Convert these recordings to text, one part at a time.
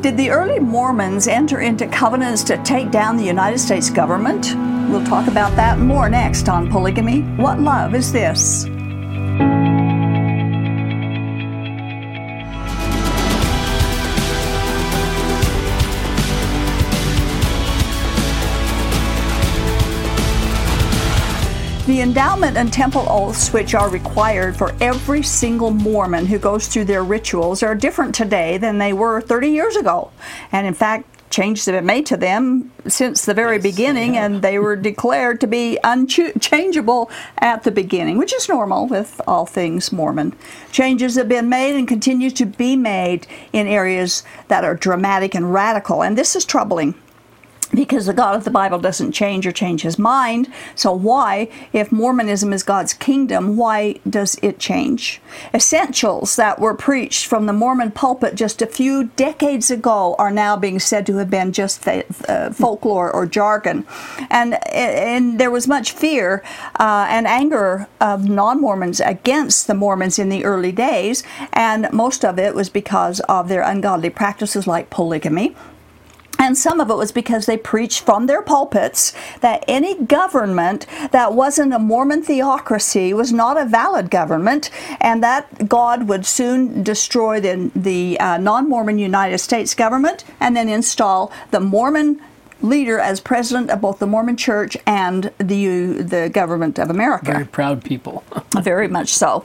Did the early Mormons enter into covenants to take down the United States government? We'll talk about that more next on Polygamy. What love is this? Endowment and temple oaths, which are required for every single Mormon who goes through their rituals, are different today than they were 30 years ago. And in fact, changes have been made to them since the very yes, beginning, yeah. and they were declared to be unchangeable at the beginning, which is normal with all things Mormon. Changes have been made and continue to be made in areas that are dramatic and radical, and this is troubling because the God of the Bible doesn't change or change his mind. So, why, if Mormonism is God's kingdom, why does it change? Essentials that were preached from the Mormon pulpit just a few decades ago are now being said to have been just uh, folklore or jargon. And, and there was much fear uh, and anger of non Mormons against the Mormons in the early days, and most of it was because of their ungodly practices like polygamy and some of it was because they preached from their pulpits that any government that wasn't a Mormon theocracy was not a valid government, and that God would soon destroy the, the uh, non Mormon United States government and then install the Mormon leader as president of both the Mormon Church and the the government of America. Very proud people. Very much so.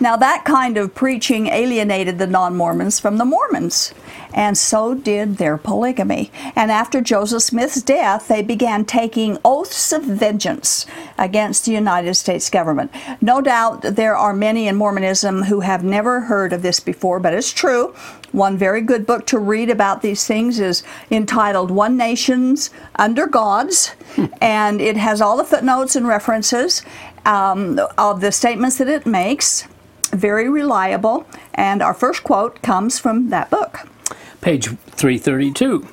Now that kind of preaching alienated the non-Mormons from the Mormons, and so did their polygamy. And after Joseph Smith's death, they began taking oaths of vengeance against the United States government. No doubt there are many in Mormonism who have never heard of this before, but it's true. One very good book to read about these things is entitled One Nations Under Gods, and it has all the footnotes and references um, of the statements that it makes. Very reliable, and our first quote comes from that book. Page 332.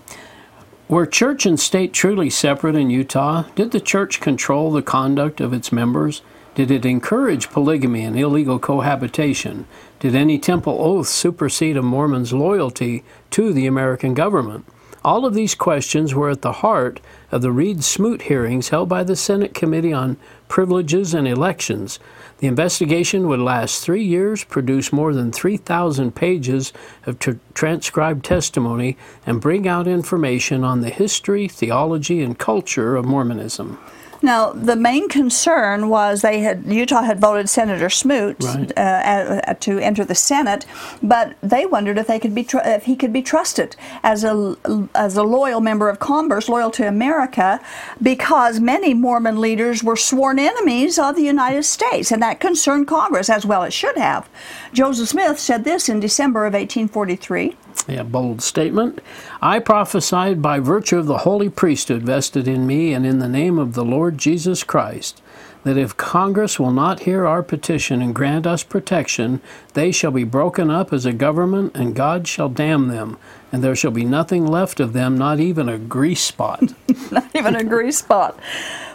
Were church and state truly separate in Utah? Did the church control the conduct of its members? Did it encourage polygamy and illegal cohabitation? Did any temple oath supersede a Mormon's loyalty to the American government? All of these questions were at the heart of the Reed Smoot hearings held by the Senate Committee on Privileges and Elections. The investigation would last three years, produce more than 3,000 pages of tr- transcribed testimony, and bring out information on the history, theology, and culture of Mormonism. Now, the main concern was they had Utah had voted Senator Smoot right. uh, to enter the Senate, but they wondered if they could be tr- if he could be trusted as a as a loyal member of Congress, loyal to America, because many Mormon leaders were sworn enemies of the United States, and that concerned Congress as well it should have. Joseph Smith said this in December of 1843. A bold statement. I prophesied by virtue of the holy priesthood vested in me and in the name of the Lord Jesus Christ that if Congress will not hear our petition and grant us protection, they shall be broken up as a government, and God shall damn them, and there shall be nothing left of them, not even a grease spot. not even a grease spot.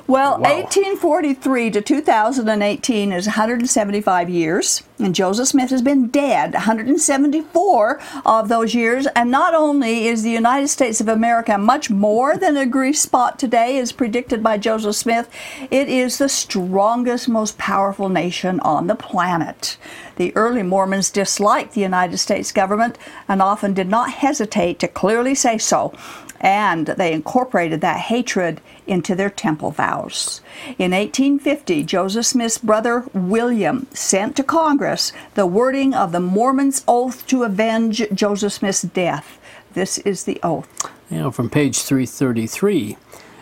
Well, wow. 1843 to 2018 is 175 years, and Joseph Smith has been dead 174 of those years. And not only is the United States of America much more than a grease spot today, as predicted by Joseph Smith, it is the strongest, most powerful nation on the planet. The early Mormons disliked the United States government and often did not hesitate to clearly say so and they incorporated that hatred into their temple vows. In 1850, Joseph Smith's brother William sent to Congress the wording of the Mormon's oath to avenge Joseph Smith's death. This is the oath. Now, from page 333.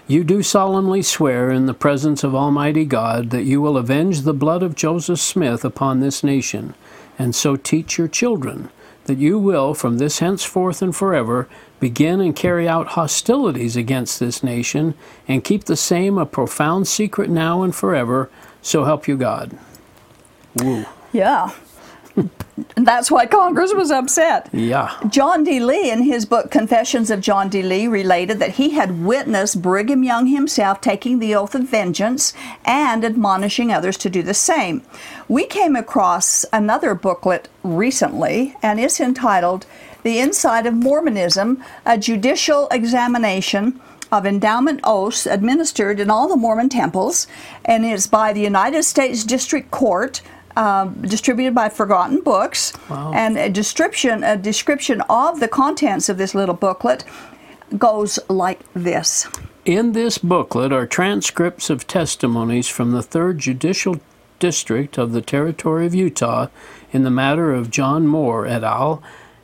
You do solemnly swear in the presence of Almighty God that you will avenge the blood of Joseph Smith upon this nation, and so teach your children that you will, from this henceforth and forever, begin and carry out hostilities against this nation, and keep the same a profound secret now and forever, so help you God. Woo. Yeah. And that's why Congress was upset. Yeah. John D. Lee, in his book Confessions of John D. Lee, related that he had witnessed Brigham Young himself taking the oath of vengeance and admonishing others to do the same. We came across another booklet recently, and it's entitled The Inside of Mormonism A Judicial Examination of endowment oaths administered in all the Mormon temples, and it's by the United States District Court. Um, distributed by Forgotten Books, Wow. and a description a description of the contents of this little booklet goes like this. In this booklet are transcripts of testimonies from the 3rd Judicial District of the Territory of Utah in the matter of John Moore et al.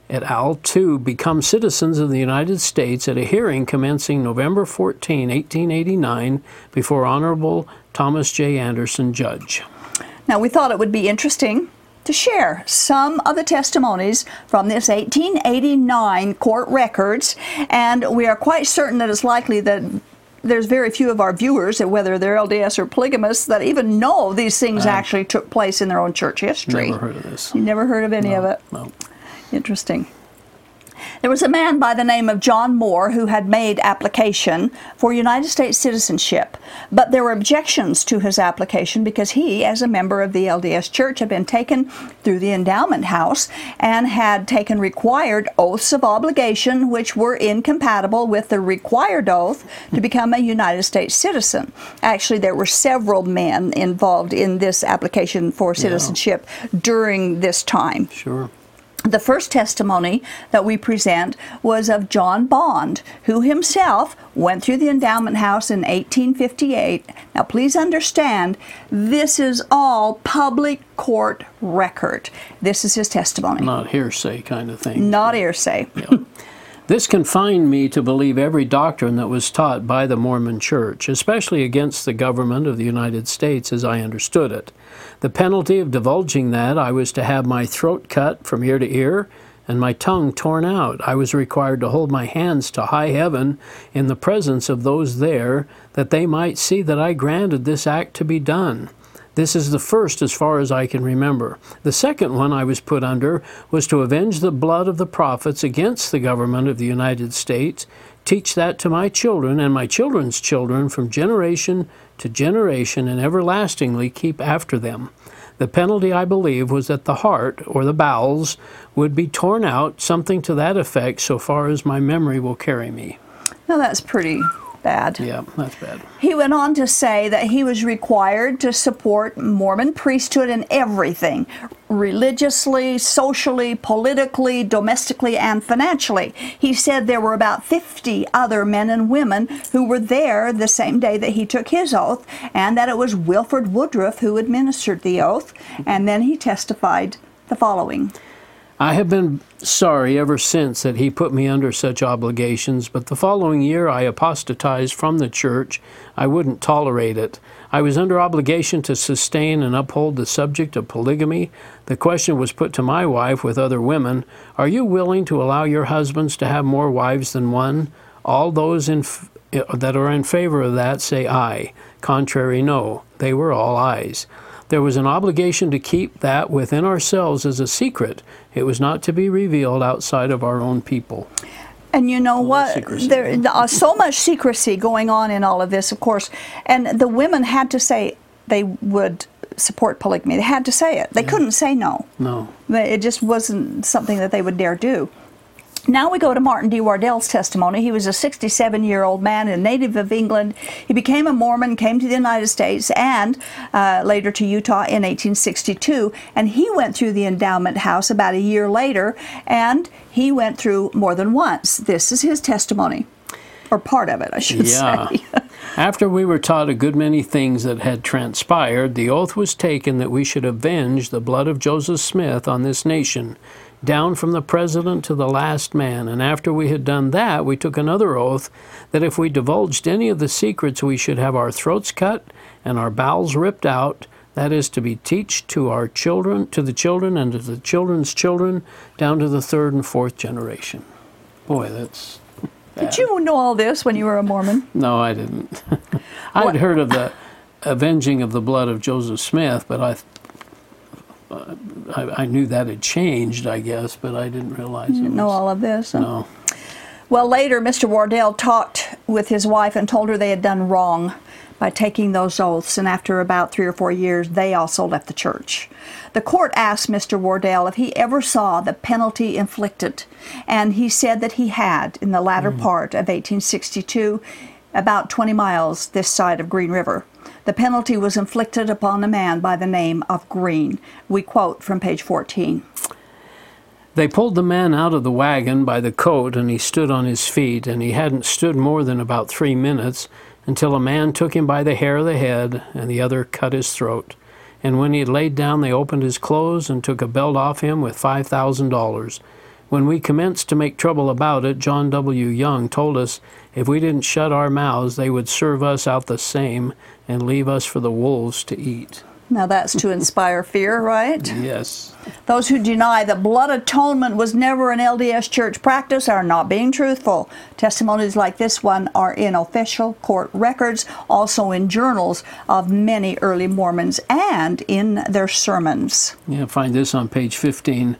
et al. to become citizens of the United States at a hearing commencing November 14, 1889, before Honorable Thomas J. Anderson, Judge. Now, we thought it would be interesting to share some of the testimonies from this 1889 court records, and we are quite certain that it's likely that there's very few of our viewers, whether they're LDS or polygamists, that even know these things actually took place in their own church history. Never heard of this. You never heard of any of it? No. Interesting. There was a man by the name of John Moore who had made application for United States citizenship, but there were objections to his application because he, as a member of the LDS Church, had been taken through the endowment house and had taken required oaths of obligation which were incompatible with the required oath to become a United States citizen. Actually, there were several men involved in this application for citizenship during this time. Sure. The first testimony that we present was of John Bond, who himself went through the endowment house in 1858. Now, please understand, this is all public court record. This is his testimony, Not hearsay kind of thing. not hearsay. This confined me to believe every doctrine that was taught by the Mormon Church, especially against the government of the United States as I understood it. The penalty of divulging that I was to have my throat cut from ear to ear and my tongue torn out. I was required to hold my hands to high heaven in the presence of those there, that they might see that I granted this act to be done. This is the first as far as I can remember. The second one I was put under was to avenge the blood of the prophets against the government of the United States, teach that to my children and my children's children from generation to generation, and everlastingly keep after them. The penalty, I believe, was that the heart, or the bowels, would be torn out, something to that effect, so far as my memory will carry me. Now, that's pretty bad. Yeah, that's bad. He went on to say that he was required to support Mormon priesthood in everything religiously, socially, politically, domestically, and financially. He said there were about 50 other men and women who were there the same day that he took his oath, and that it was Wilford Woodruff who administered the oath. And then he testified the following. I have been sorry ever since that he put me under such obligations, but the following year I apostatized from the church. I wouldn't tolerate it. I was under obligation to sustain and uphold the subject of polygamy. The question was put to my wife with other women Are you willing to allow your husbands to have more wives than one? All those in f- uh, that are in favor of that say aye. Contrary, no. They were all ayes. There was an obligation to keep that within ourselves as a secret. It was not to be revealed outside of our own people. And you know what? There uh, so much secrecy going on in all of this, of course. And the women had to say they would support polygamy. They had to say it. They couldn't say no. No. It just wasn't something that they would dare do. Now we go to Martin D. Wardell's testimony. He was a 67 year old man, a native of England. He became a Mormon, came to the United States, and uh, later to Utah in 1862. And he went through the endowment house about a year later, and he went through more than once. This is his testimony, or part of it, I should Yeah. say. After we were taught a good many things that had transpired, the oath was taken that we should avenge the blood of Joseph Smith on this nation, down from the president to the last man. And after we had done that, we took another oath that if we divulged any of the secrets, we should have our throats cut and our bowels ripped out. That is to be teach to our children, to the children, and to the children's children, down to the third and fourth generation. Boy, that's Did you know all this when you were a Mormon? no, I didn't. I'd heard of the avenging of the blood of Joseph Smith, but I, I, I knew that had changed, I guess, but I didn't realize. You didn't know all of this. No. Well, later, Mr. Wardell talked with his wife and told her they had done wrong by taking those oaths, and after about three or four years, they also left the church. The court asked Mr. Wardell if he ever saw the penalty inflicted, and he said that he had in the latter mm. part of 1862, about 20 miles this side of Green River. The penalty was inflicted upon a man by the name of Green. We quote from page 14. They pulled the man out of the wagon by the coat, and he stood on his feet, and he hadn't stood more than about three minutes until a man took him by the hair of the head, and the other cut his throat. And when he had laid down, they opened his clothes and took a belt off him with five thousand dollars. When we commenced to make trouble about it, John W. Young told us if we didn't shut our mouths, they would serve us out the same and leave us for the wolves to eat. Now that's to inspire fear, right? Yes. Those who deny that blood atonement was never an LDS church practice are not being truthful. Testimonies like this one are in official court records, also in journals of many early Mormons, and in their sermons. Yeah, find this on page 15.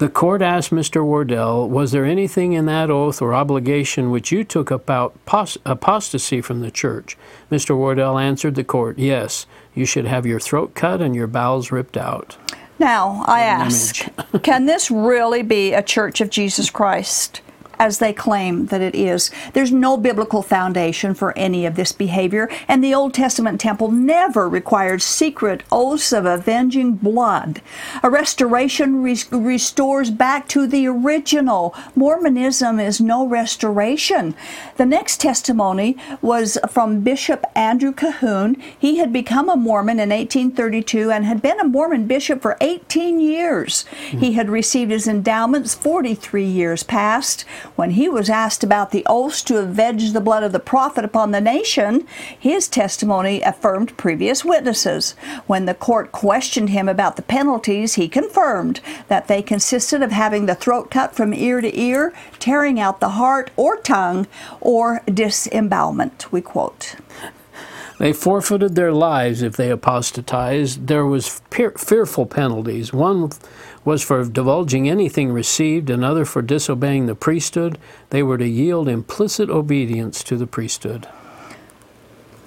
The court asked Mr. Wardell, Was there anything in that oath or obligation which you took about apostasy from the church? Mr. Wardell answered the court, Yes, you should have your throat cut and your bowels ripped out. Now, I ask, can this really be a church of Jesus Christ? As they claim that it is. There's no biblical foundation for any of this behavior, and the Old Testament temple never required secret oaths of avenging blood. A restoration re- restores back to the original. Mormonism is no restoration. The next testimony was from Bishop Andrew Cahoon. He had become a Mormon in 1832 and had been a Mormon bishop for 18 years. Mm. He had received his endowments 43 years past. When he was asked about the oaths to avenge the blood of the prophet upon the nation, his testimony affirmed previous witnesses. When the court questioned him about the penalties, he confirmed that they consisted of having the throat cut from ear to ear, tearing out the heart or tongue, or disembowelment. We quote. They forfeited their lives if they apostatized. There was fearful penalties. One was for divulging anything received, another for disobeying the priesthood. They were to yield implicit obedience to the priesthood.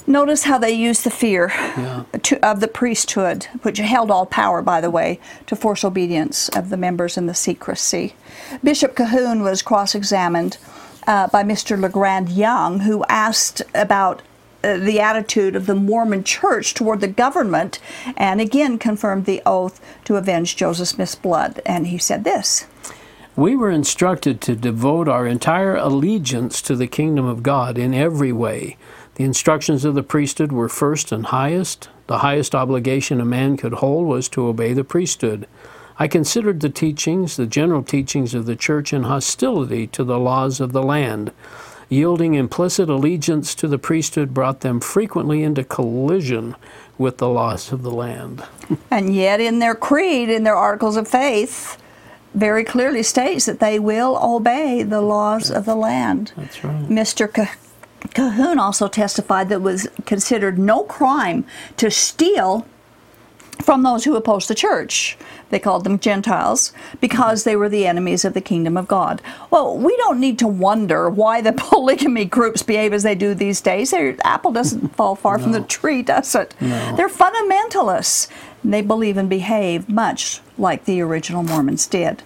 Notice how they used the fear yeah. to, of the priesthood, which held all power, by the way, to force obedience of the members in the secrecy. Bishop Cahoon was cross examined uh, by Mr. LeGrand Young, who asked about Uh, the attitude of the Mormon church toward the government, and again confirmed the oath to avenge Joseph Smith's blood. And he said this We were instructed to devote our entire allegiance to the kingdom of God in every way. The instructions of the priesthood were first and highest. The highest obligation a man could hold was to obey the priesthood. I considered the teachings, the general teachings of the church, in hostility to the laws of the land. Yielding implicit allegiance to the priesthood brought them frequently into collision with the laws of the land. and yet, in their creed, in their articles of faith, very clearly states that they will obey the laws of the land. That's right. Mr. Cahoon also testified that it was considered no crime to steal from those who opposed the church. They called them Gentiles because they were the enemies of the kingdom of God. Well, we don't need to wonder why the polygamy groups behave as they do these days. Their apple doesn't fall far no. from the tree, does it? No. They're fundamentalists. They believe and behave much like the original Mormons did.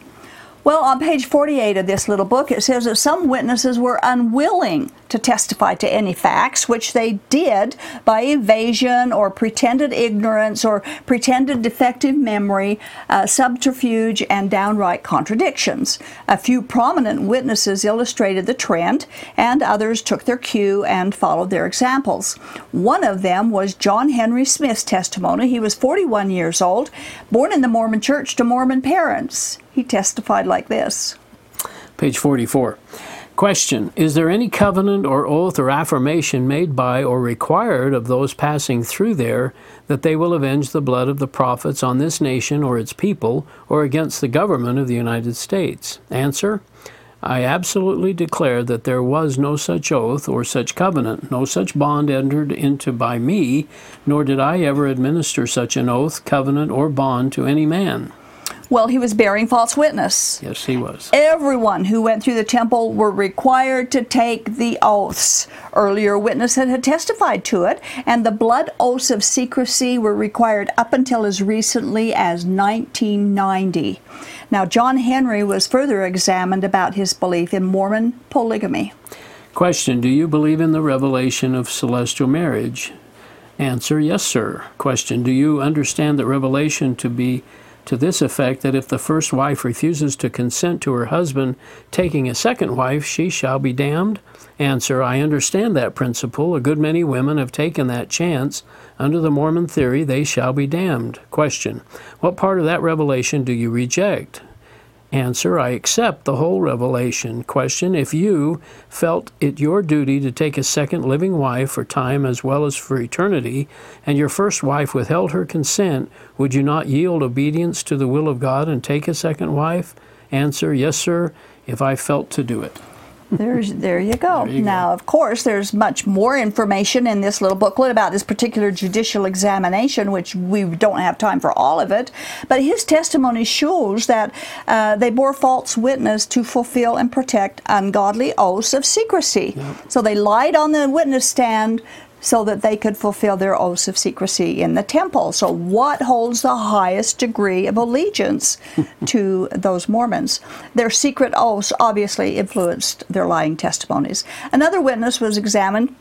Well, on page 48 of this little book, it says that some witnesses were unwilling to testify to any facts, which they did by evasion or pretended ignorance or pretended defective memory, uh, subterfuge, and downright contradictions. A few prominent witnesses illustrated the trend, and others took their cue and followed their examples. One of them was John Henry Smith's testimony. He was 41 years old, born in the Mormon church to Mormon parents. He testified like this. Page 44. Question Is there any covenant or oath or affirmation made by or required of those passing through there that they will avenge the blood of the prophets on this nation or its people or against the government of the United States? Answer I absolutely declare that there was no such oath or such covenant, no such bond entered into by me, nor did I ever administer such an oath, covenant, or bond to any man. Well, he was bearing false witness. Yes, he was. Everyone who went through the temple were required to take the oaths. Earlier witnesses had testified to it, and the blood oaths of secrecy were required up until as recently as 1990. Now, John Henry was further examined about his belief in Mormon polygamy. Question Do you believe in the revelation of celestial marriage? Answer Yes, sir. Question Do you understand the revelation to be to this effect that if the first wife refuses to consent to her husband taking a second wife, she shall be damned? Answer I understand that principle. A good many women have taken that chance. Under the Mormon theory, they shall be damned. Question What part of that revelation do you reject? Answer I accept the whole revelation. Question If you felt it your duty to take a second living wife for time as well as for eternity, and your first wife withheld her consent, would you not yield obedience to the will of God and take a second wife? Answer Yes, sir, if I felt to do it. There's, there you go. There you now, go. of course, there's much more information in this little booklet about this particular judicial examination, which we don't have time for all of it. But his testimony shows that uh, they bore false witness to fulfill and protect ungodly oaths of secrecy. So they lied on the witness stand so that they could fulfill their oaths of secrecy in the temple. So, what holds the highest degree of allegiance to those Mormons? Their secret oaths obviously influenced their lying testimonies. Another witness was examined.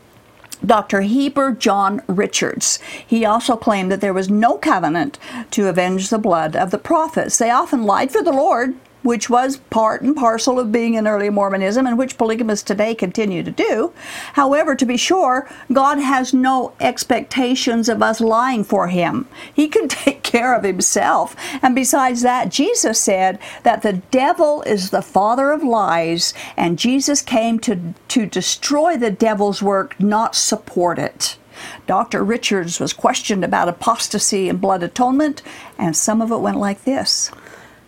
Dr. Heber John Richards. He also claimed that there was no covenant to avenge the blood of the prophets. They often lied for the Lord, which was part and parcel of being in early Mormonism and which polygamists today continue to do. However, to be sure, God has no expectations of us lying for him. He can take care of himself. And besides that, Jesus said that the devil is the father of lies and Jesus came to, to destroy the devil's work, not support it. Dr. Richards was questioned about apostasy and blood atonement, and some of it went like this.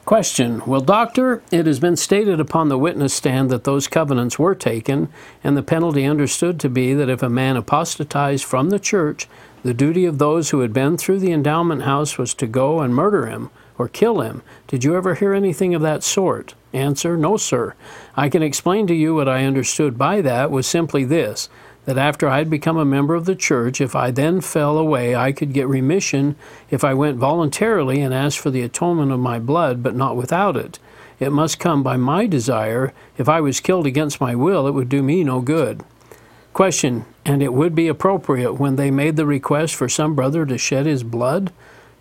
Question Well, Doctor, it has been stated upon the witness stand that those covenants were taken, and the penalty understood to be that if a man apostatized from the church, the duty of those who had been through the endowment house was to go and murder him or kill him. Did you ever hear anything of that sort? Answer No, sir. I can explain to you what I understood by that was simply this that after I had become a member of the church, if I then fell away, I could get remission if I went voluntarily and asked for the atonement of my blood, but not without it. It must come by my desire. If I was killed against my will, it would do me no good. Question And it would be appropriate when they made the request for some brother to shed his blood?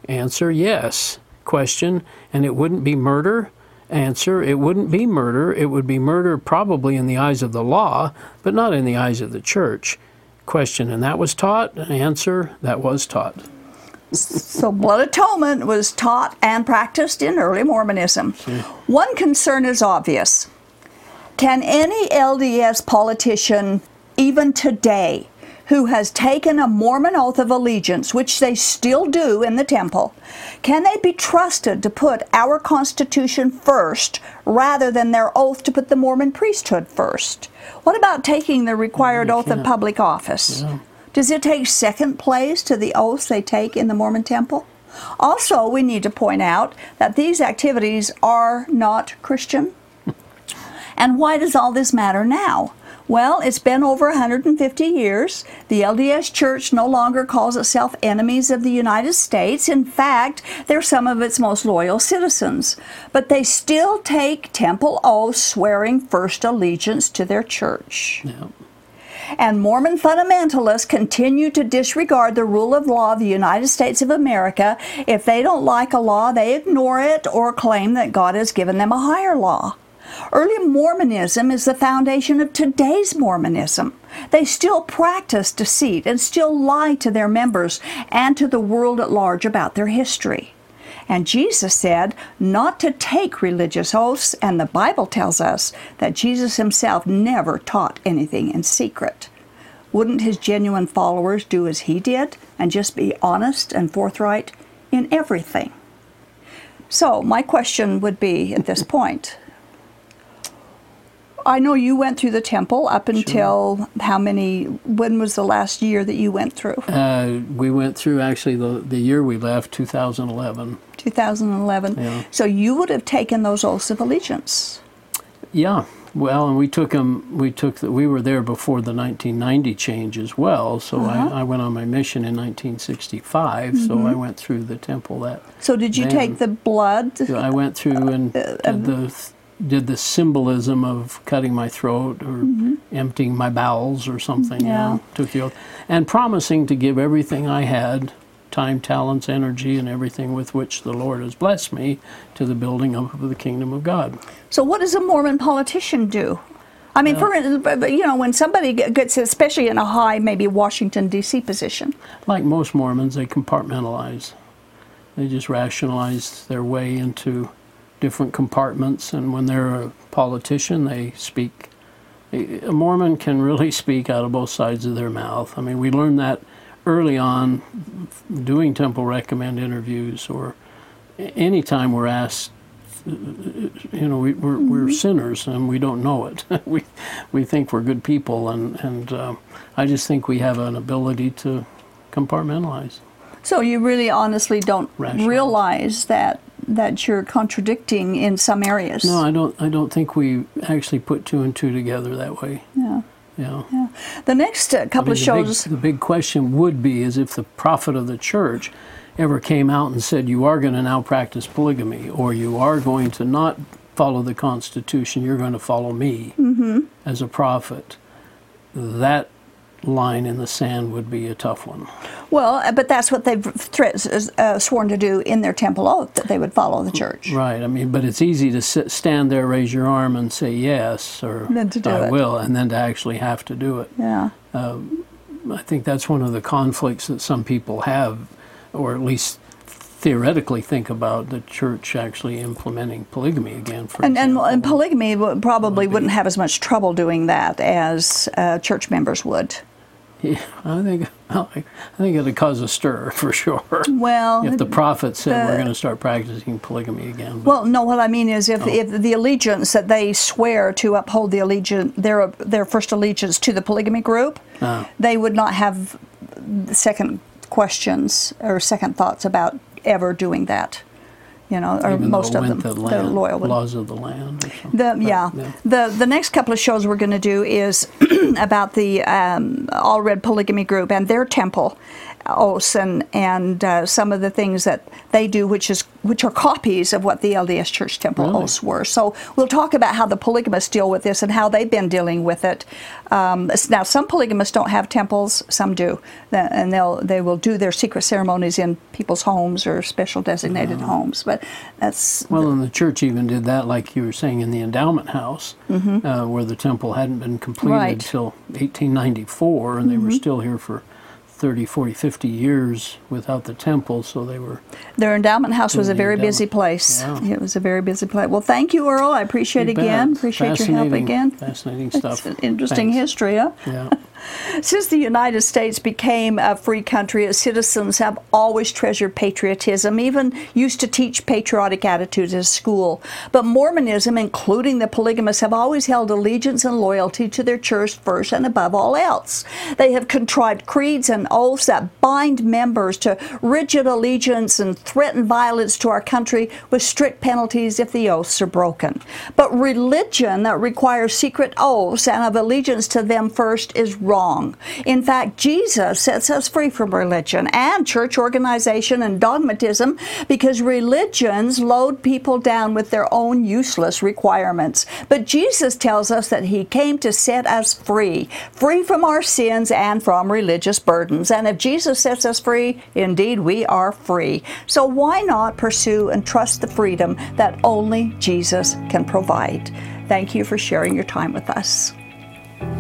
Answer Yes. Question And it wouldn't be murder? Answer It wouldn't be murder. It would be murder probably in the eyes of the law, but not in the eyes of the church. Question And that was taught? Answer That was taught. So, blood atonement was taught and practiced in early Mormonism. One concern is obvious. Can any LDS politician, even today, who has taken a Mormon oath of allegiance, which they still do in the temple, can they be trusted to put our Constitution first rather than their oath to put the Mormon priesthood first? What about taking the required oath of public office? Yeah. Does it take second place to the oaths they take in the Mormon temple? Also, we need to point out that these activities are not Christian. And why does all this matter now? Well, it's been over 150 years. The LDS Church no longer calls itself enemies of the United States. In fact, they're some of its most loyal citizens. But they still take temple oaths swearing first allegiance to their church. Yeah. And Mormon fundamentalists continue to disregard the rule of law of the United States of America. If they don't like a law, they ignore it or claim that God has given them a higher law. Early Mormonism is the foundation of today's Mormonism. They still practice deceit and still lie to their members and to the world at large about their history. And Jesus said not to take religious oaths, and the Bible tells us that Jesus himself never taught anything in secret. Wouldn't his genuine followers do as he did and just be honest and forthright in everything? So, my question would be at this point I know you went through the temple up until how many? When was the last year that you went through? Uh, we went through actually the, the year we left, 2011. 2011. Yeah. So you would have taken those oaths of allegiance. Yeah. Well, and we took them. We took. The, we were there before the 1990 change as well. So Uh-huh. I, I went on my mission in 1965. So Mm-hmm. I went through the temple that. So did you Then- take the blood? I went through and Uh, did the did the symbolism of cutting my throat or emptying my bowels or something. you Mm-hmm. Yeah. know, took the oath and promising to give everything I had, time, talents, energy, and everything with which the Lord has blessed me to the building up of the kingdom of God. So what does a Mormon politician do? I mean, for but- but, you know, when somebody gets, especially in a high, maybe Washington D.C. position, Like most Mormons, they compartmentalize. They just rationalize their way into different compartments, and when they're a politician, they speak. A Mormon can really speak out of both sides of their mouth. I mean, we learned that early on doing Temple Recommend interviews, or a- anytime we're asked. You know, we, we're, we're sinners and we don't know it. we, we think we're good people, and, and uh, I just think we have an ability to compartmentalize. so you really honestly don't Rationalize. realize that that you're contradicting in some areas. No, I don't. I don't think we actually put two and two together that way. Yeah. Yeah. The next uh, I couple mean, of the big- shows. the big question would be is if the prophet of the church ever came out and said, "You are going to now practice polygamy, or you are going to not follow the Constitution. You're going to follow me Mm-hmm. as a prophet." That line in the sand would be a tough one. Well, uh, but that's what they've thre- uh, sworn to do in their temple oath that they would follow the church. Right. I mean, but it's easy to sit, stand there, raise your arm, and say yes, or Than to do I it. will, and then to actually have to do it. Yeah. I think that's one of the conflicts that some people have, or at least theoretically think about the church actually implementing polygamy again. For And, and, and polygamy would, probably wouldn't have as much trouble doing that as uh, church members would. Yeah, I think I think it'd cause a stir for sure. Well, if the prophet said we're going to start practicing polygamy again. Well, no. What I mean is, if, Oh. if the allegiance that they swear to uphold the allegiance, their their first allegiance to the polygamy group, Ah. they would not have second questions or second thoughts about ever doing that. You know, or even most of them, the they're land, loyal. would- laws of the land. Or something. The, But, yeah. The the next couple of shows we're going to do is about the um, Allred Polygamy Group and their temple oaths and and uh, some of the things that they do, which is which are copies of what the LDS Church temple Really? oaths were. So we'll talk about how the polygamists deal with this and how they've been dealing with it. Um, now, some polygamists don't have temples, some do, and they'll they will do their secret ceremonies in people's homes or special designated homes. But that's Well, and the church even did that, like you were saying, in the endowment house, uh, where the temple hadn't been completed Mm-hmm. Right. until 1894, and they were still here for 30, 40, 50 years without the temple, so they were. Their endowment house was a very busy place. Yeah. It was a very busy place. Well, thank you, Earl. I appreciate You bet. again. Appreciate your help again. Fascinating It's stuff. an interesting Thanks. history, huh? Yeah. Since the United States became a free country, its citizens have always treasured patriotism, even used to teach patriotic attitudes at school. But Mormonism, including the polygamists, have always held allegiance and loyalty to their church first and above all else. They have contrived creeds and oaths that bind members to rigid allegiance and threaten violence to our country with strict penalties if the oaths are broken. But religion that requires secret oaths and of allegiance to them first is wrong. In fact, Jesus sets us free from religion and church organization and dogmatism because religions load people down with their own useless requirements. But Jesus tells us that He came to set us free, free from our sins and from religious burdens. And if Jesus sets us free, indeed we are free. So why not pursue and trust the freedom that only Jesus can provide? Thank you for sharing your time with us.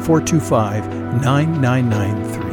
425 9993.